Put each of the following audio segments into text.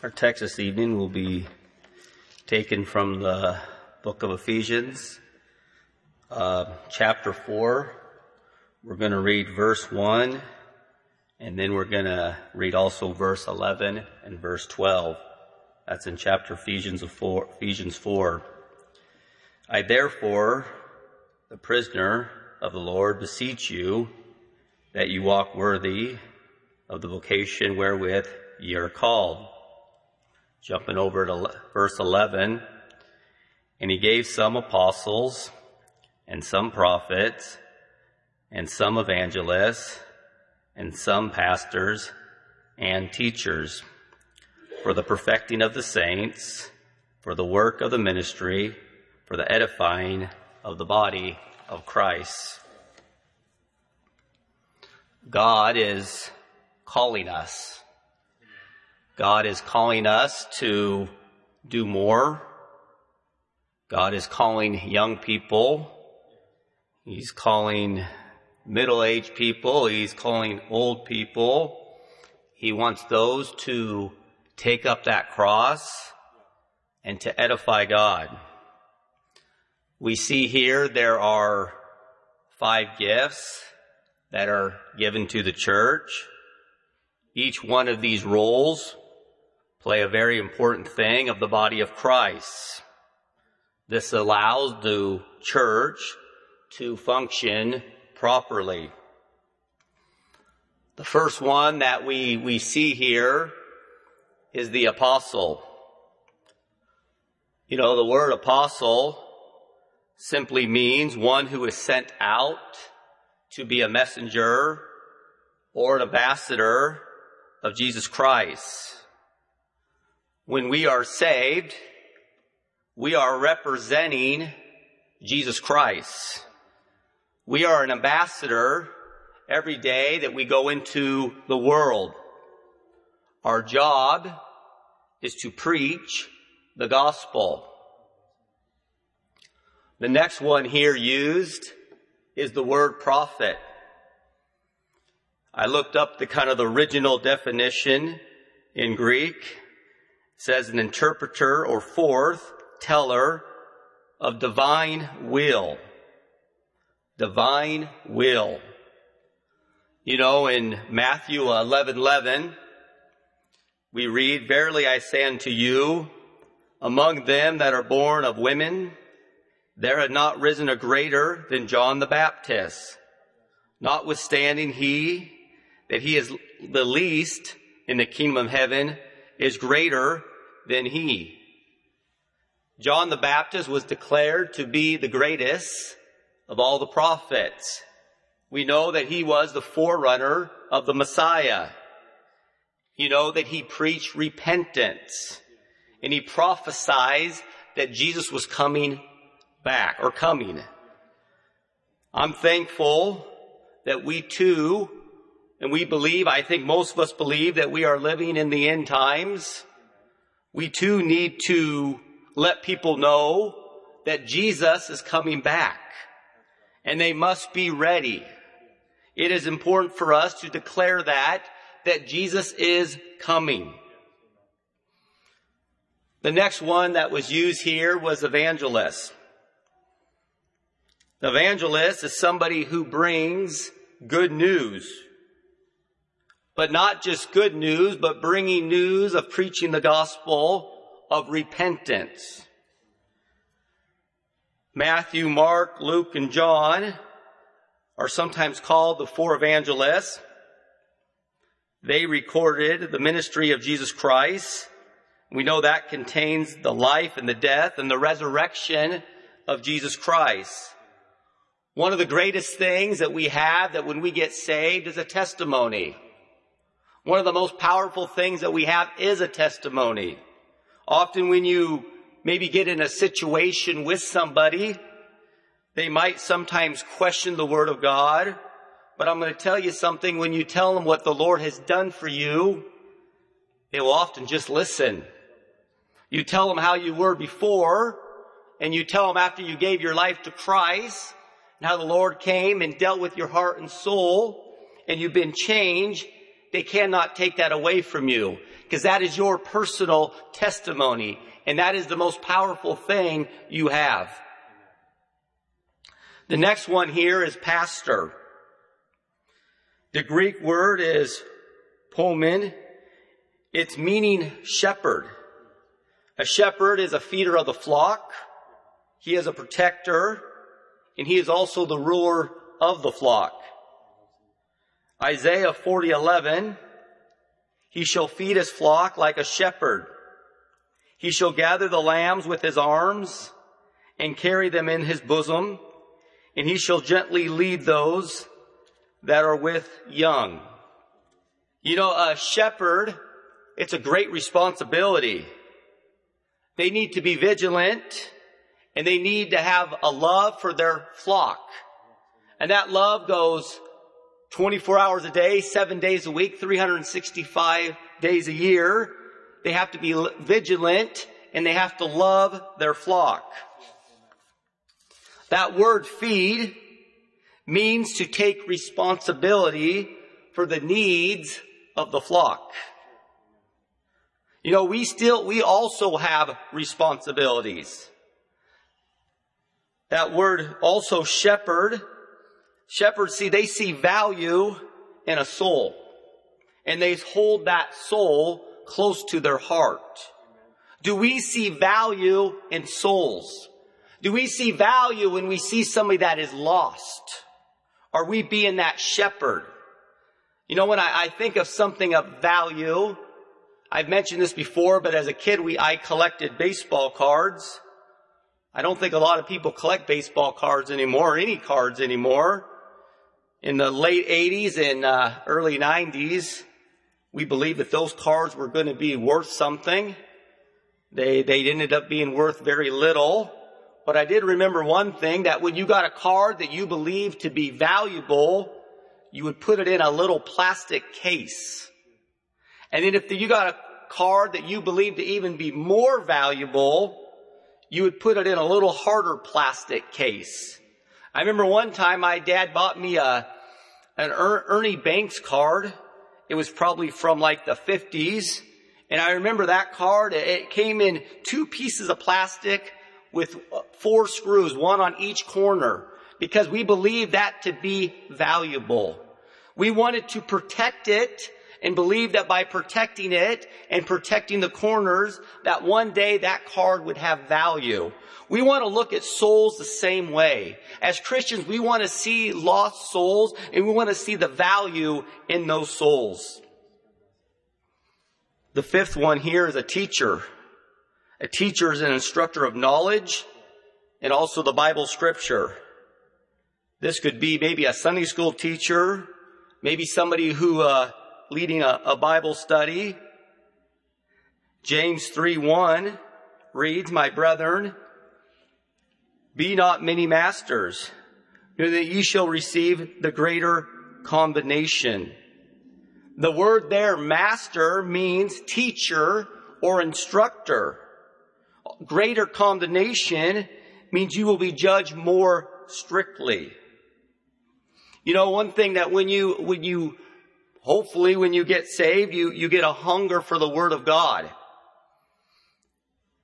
Our text this evening will be taken from the book of Ephesians, uh, chapter 4. We're going to read verse 1, and then we're going to read also verse 11 and verse 12. That's in chapter Ephesians 4. Ephesians 4. I therefore, the prisoner of the Lord, beseech you that you walk worthy of the vocation wherewith ye are called. Jumping over to verse 11. And he gave some apostles and some prophets and some evangelists and some pastors and teachers for the perfecting of the saints, for the work of the ministry, for the edifying of the body of Christ. God is calling us. God is calling us to do more. God is calling young people. He's calling middle-aged people. He's calling old people. He wants those to take up that cross and to edify God. We see here there are five gifts that are given to the church. Each one of these roles play a very important thing of the body of Christ. This allows the church to function properly. The first one that we, we see here is the apostle. You know, the word apostle simply means one who is sent out to be a messenger or an ambassador of Jesus Christ. When we are saved, we are representing Jesus Christ. We are an ambassador every day that we go into the world. Our job is to preach the gospel. The next one here used is the word prophet. I looked up the kind of the original definition in Greek. Says an interpreter or forth teller of divine will. Divine will. You know, in Matthew 11, 11, we read, Verily I say unto you, among them that are born of women, there had not risen a greater than John the Baptist. Notwithstanding he, that he is the least in the kingdom of heaven, is greater than he. John the Baptist was declared to be the greatest of all the prophets. We know that he was the forerunner of the Messiah. You know that he preached repentance and he prophesied that Jesus was coming back or coming. I'm thankful that we too, and we believe, I think most of us believe that we are living in the end times. We too need to let people know that Jesus is coming back and they must be ready. It is important for us to declare that, that Jesus is coming. The next one that was used here was evangelist. Evangelist is somebody who brings good news. But not just good news, but bringing news of preaching the gospel of repentance. Matthew, Mark, Luke, and John are sometimes called the four evangelists. They recorded the ministry of Jesus Christ. We know that contains the life and the death and the resurrection of Jesus Christ. One of the greatest things that we have that when we get saved is a testimony. One of the most powerful things that we have is a testimony. Often when you maybe get in a situation with somebody, they might sometimes question the Word of God. But I'm going to tell you something. When you tell them what the Lord has done for you, they will often just listen. You tell them how you were before, and you tell them after you gave your life to Christ, and how the Lord came and dealt with your heart and soul, and you've been changed, they cannot take that away from you. because that is your personal testimony. And that is the most powerful thing you have. The next one here is pastor. The Greek word is pomen. It's meaning shepherd. A shepherd is a feeder of the flock. He is a protector and he is also the ruler of the flock. Isaiah 40:11 He shall feed his flock like a shepherd. He shall gather the lambs with his arms and carry them in his bosom, and he shall gently lead those that are with young. You know, a shepherd, it's a great responsibility. They need to be vigilant and they need to have a love for their flock. And that love goes 24 hours a day, seven days a week, 365 days a year. They have to be vigilant and they have to love their flock. That word feed means to take responsibility for the needs of the flock. You know, we still, we also have responsibilities. That word also shepherd. Shepherds see, they see value in a soul. And they hold that soul close to their heart. Do we see value in souls? Do we see value when we see somebody that is lost? Are we being that shepherd? You know, when I, I think of something of value, I've mentioned this before, but as a kid, we, I collected baseball cards. I don't think a lot of people collect baseball cards anymore, or any cards anymore. In the late 80s and uh, early 90s, we believed that those cards were going to be worth something. They, they ended up being worth very little. But I did remember one thing that when you got a card that you believed to be valuable, you would put it in a little plastic case. And then if you got a card that you believed to even be more valuable, you would put it in a little harder plastic case. I remember one time my dad bought me a, an er, Ernie Banks card. It was probably from like the 50s. And I remember that card, it came in two pieces of plastic with four screws, one on each corner, because we believed that to be valuable. We wanted to protect it and believe that by protecting it and protecting the corners, that one day that card would have value. We want to look at souls the same way. As Christians, we want to see lost souls and we want to see the value in those souls. The fifth one here is a teacher. A teacher is an instructor of knowledge and also the Bible scripture. This could be maybe a Sunday school teacher, maybe somebody who uh, leading a, a Bible study. James 3 1 reads, My brethren, be not many masters, know that ye shall receive the greater combination. The word there, master, means teacher or instructor. Greater condemnation means you will be judged more strictly. You know, one thing that when you, when you Hopefully when you get saved, you, you get a hunger for the Word of God.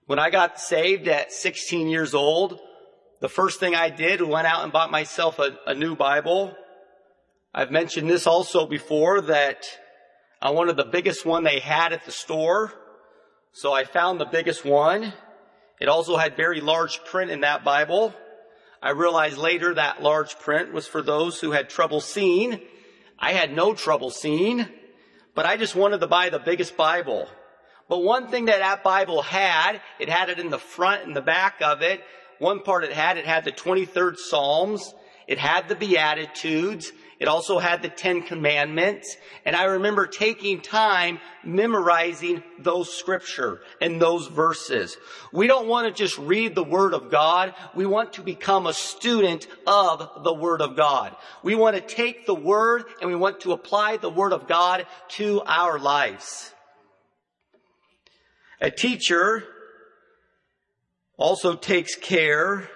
When I got saved at 16 years old, the first thing I did, went out and bought myself a, a new Bible. I've mentioned this also before that I wanted the biggest one they had at the store. So I found the biggest one. It also had very large print in that Bible. I realized later that large print was for those who had trouble seeing I had no trouble seeing, but I just wanted to buy the biggest Bible. But one thing that that Bible had, it had it in the front and the back of it. One part it had, it had the 23rd Psalms. It had the Beatitudes. It also had the Ten Commandments. And I remember taking time memorizing those scripture and those verses. We don't want to just read the Word of God. We want to become a student of the Word of God. We want to take the Word and we want to apply the Word of God to our lives. A teacher also takes care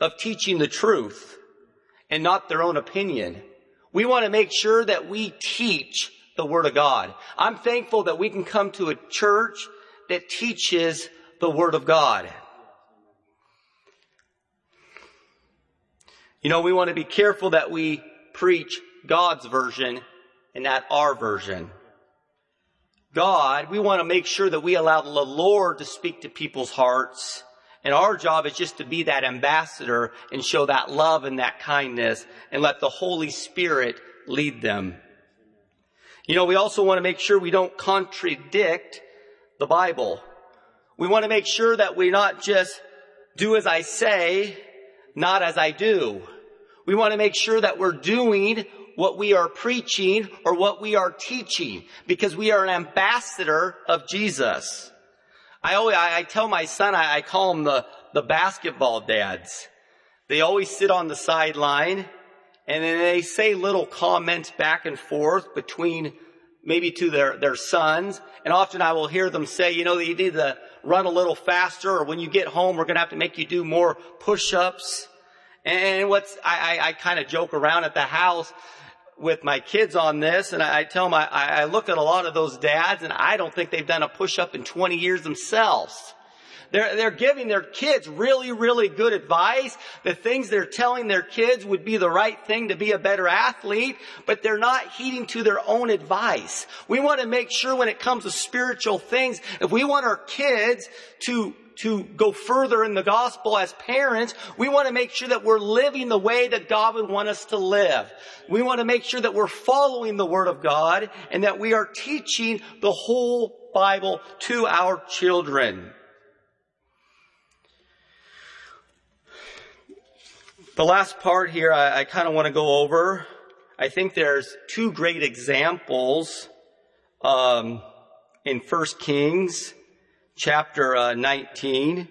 of teaching the truth and not their own opinion. We want to make sure that we teach the Word of God. I'm thankful that we can come to a church that teaches the Word of God. You know, we want to be careful that we preach God's version and not our version. God, we want to make sure that we allow the Lord to speak to people's hearts. And our job is just to be that ambassador and show that love and that kindness and let the Holy Spirit lead them. You know, we also want to make sure we don't contradict the Bible. We want to make sure that we not just do as I say, not as I do. We want to make sure that we're doing what we are preaching or what we are teaching because we are an ambassador of Jesus. I always, I, I tell my son, I, I call them the, the basketball dads. They always sit on the sideline and then they say little comments back and forth between maybe to their, their sons. And often I will hear them say, you know, you need to run a little faster or when you get home, we're going to have to make you do more push-ups. And what's, I, I, I kind of joke around at the house with my kids on this, and I, tell them I, I look at a lot of those dads, and I don't think they've done a push-up in 20 years themselves. They're, they're giving their kids really, really good advice. The things they're telling their kids would be the right thing to be a better athlete, but they're not heeding to their own advice. We want to make sure when it comes to spiritual things, if we want our kids to to go further in the gospel as parents, we want to make sure that we're living the way that God would want us to live. We want to make sure that we're following the Word of God and that we are teaching the whole Bible to our children. The last part here I, I kind of want to go over. I think there's two great examples um, in First Kings chapter uh, 19,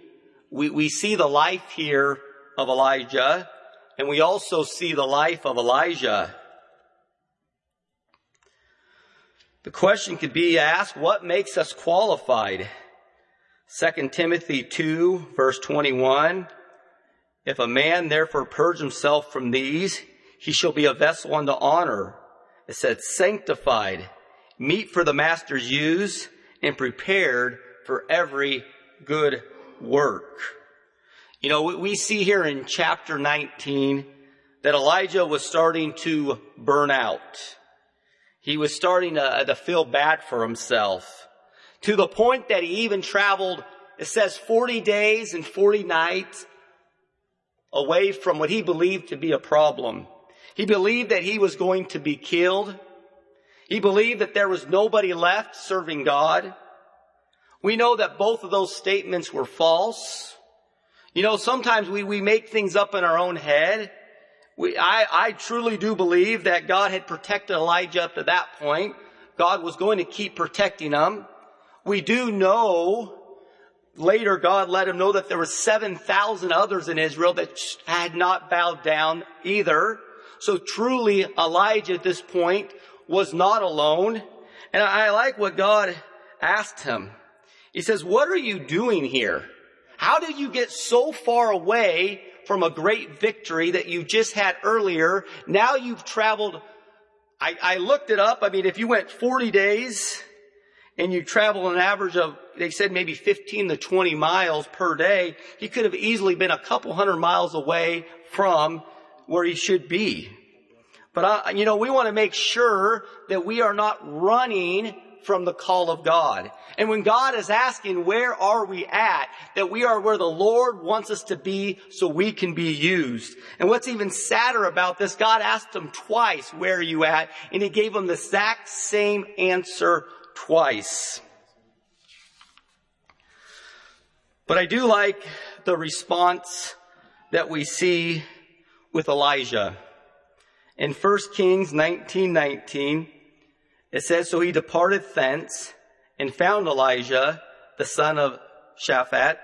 we, we see the life here of Elijah, and we also see the life of Elisha. The question could be asked, what makes us qualified? 2 Timothy 2 verse 21, if a man therefore purge himself from these, he shall be a vessel unto honor. It said sanctified, meet for the master's use, and prepared for every good work. You know, we see here in chapter 19 that Elijah was starting to burn out. He was starting to, uh, to feel bad for himself to the point that he even traveled, it says 40 days and 40 nights away from what he believed to be a problem. He believed that he was going to be killed. He believed that there was nobody left serving God. We know that both of those statements were false. You know, sometimes we, we make things up in our own head. We, I, I truly do believe that God had protected Elijah up to that point. God was going to keep protecting him. We do know later God let him know that there were 7,000 others in Israel that had not bowed down either. So truly Elijah at this point was not alone. And I like what God asked him. He says, what are you doing here? How did you get so far away from a great victory that you just had earlier? Now you've traveled, I, I looked it up. I mean, if you went 40 days and you travel an average of, they said maybe 15 to 20 miles per day, he could have easily been a couple hundred miles away from where he should be. But, uh, you know, we want to make sure that we are not running from the call of God. And when God is asking, where are we at? That we are where the Lord wants us to be so we can be used. And what's even sadder about this, God asked him twice, where are you at? And he gave him the exact same answer twice. But I do like the response that we see with Elijah. In 1 Kings 19, 19, it says, So he departed thence and found Elisha, the son of Shaphat,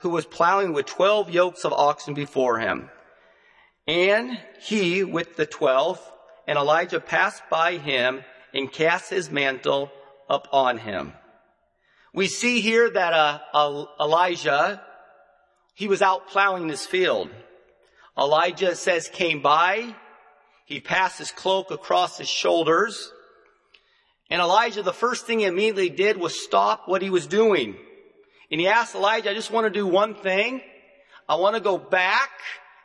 who was plowing with twelve yokes of oxen before him. And he with the twelfth, and Elijah passed by him and cast his mantle upon him. We see here that uh, Elisha, he was out plowing his field. Elijah says came by, he passed his cloak across his shoulders, And Elisha, the first thing he immediately did was stop what he was doing. And he asked Elijah, I just want to do one thing. I want to go back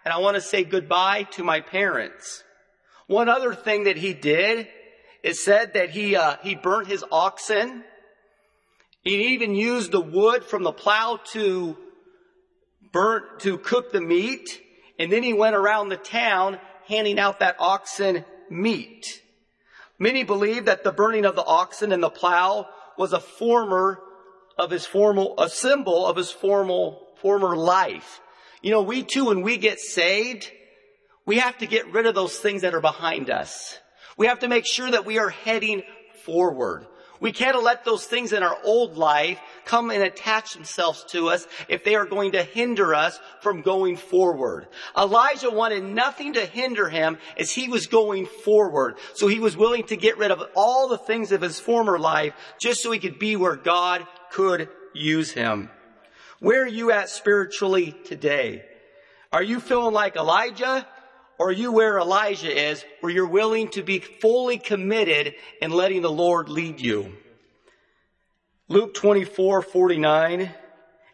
and I want to say goodbye to my parents. One other thing that he did is said that he, uh, he burnt his oxen. He even used the wood from the plow to burn, to cook the meat. And then he went around the town handing out that oxen meat. Many believe that the burning of the oxen and the plow was a former of his formal, a symbol of his formal, former life. You know, we too, when we get saved, we have to get rid of those things that are behind us. We have to make sure that we are heading forward. We can't let those things in our old life come and attach themselves to us if they are going to hinder us from going forward. Elisha wanted nothing to hinder him as he was going forward. So he was willing to get rid of all the things of his former life just so he could be where God could use him. Where are you at spiritually today? Are you feeling like Elijah? Are you where Elisha is, where you're willing to be fully committed and letting the Lord lead you? Luke 24, 49,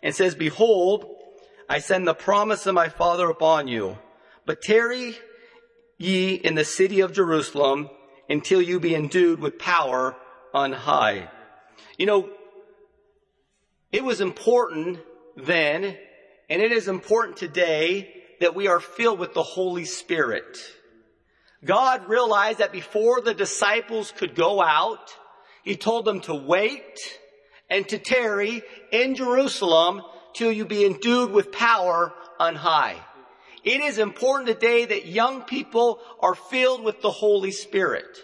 and says, Behold, I send the promise of my Father upon you, but tarry ye in the city of Jerusalem until you be endued with power on high. You know, it was important then, and it is important today that we are filled with the Holy Spirit. God realized that before the disciples could go out, He told them to wait and to tarry in Jerusalem till you be endued with power on high. It is important today that young people are filled with the Holy Spirit.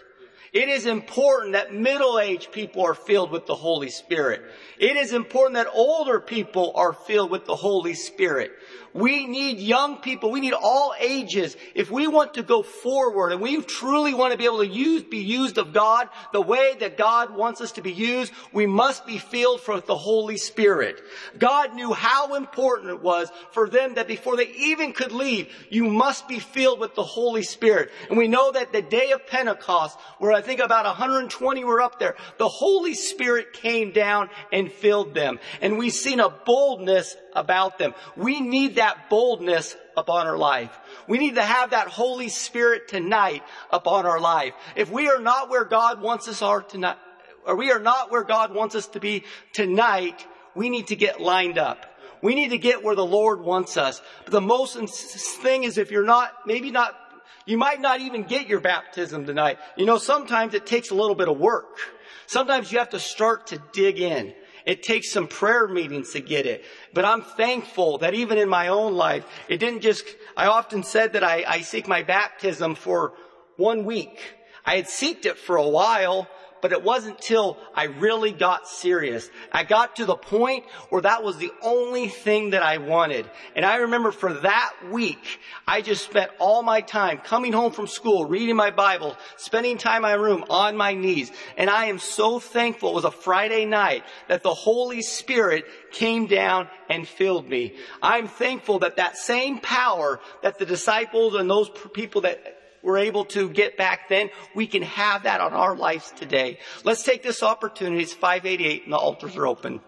It is important that middle-aged people are filled with the Holy Spirit. It is important that older people are filled with the Holy Spirit. We need young people. We need all ages. If we want to go forward and we truly want to be able to use, be used of God the way that God wants us to be used, we must be filled with the Holy Spirit. God knew how important it was for them that before they even could leave, you must be filled with the Holy Spirit. And we know that the day of Pentecost, where I think about 120 were up there, the Holy Spirit came down and filled them. And we've seen a boldness about them. We need that boldness upon our life. We need to have that Holy Spirit tonight upon our life. If we are not where God wants us are tonight, or we are not where God wants us to be tonight, we need to get lined up. We need to get where the Lord wants us. But the most thing is if you're not, maybe not, you might not even get your baptism tonight. You know, sometimes it takes a little bit of work. Sometimes you have to start to dig in. It takes some prayer meetings to get it. But I'm thankful that even in my own life, it didn't just, I often said that I, I seek my baptism for one week. I had seeked it for a while, but it wasn't till I really got serious. I got to the point where that was the only thing that I wanted. And I remember for that week, I just spent all my time coming home from school, reading my Bible, spending time in my room on my knees. And I am so thankful it was a Friday night that the Holy Spirit came down and filled me. I'm thankful that that same power that the disciples and those people that were able to get back then, we can have that on our lives today. Let's take this opportunity. It's 588 and the altars are open.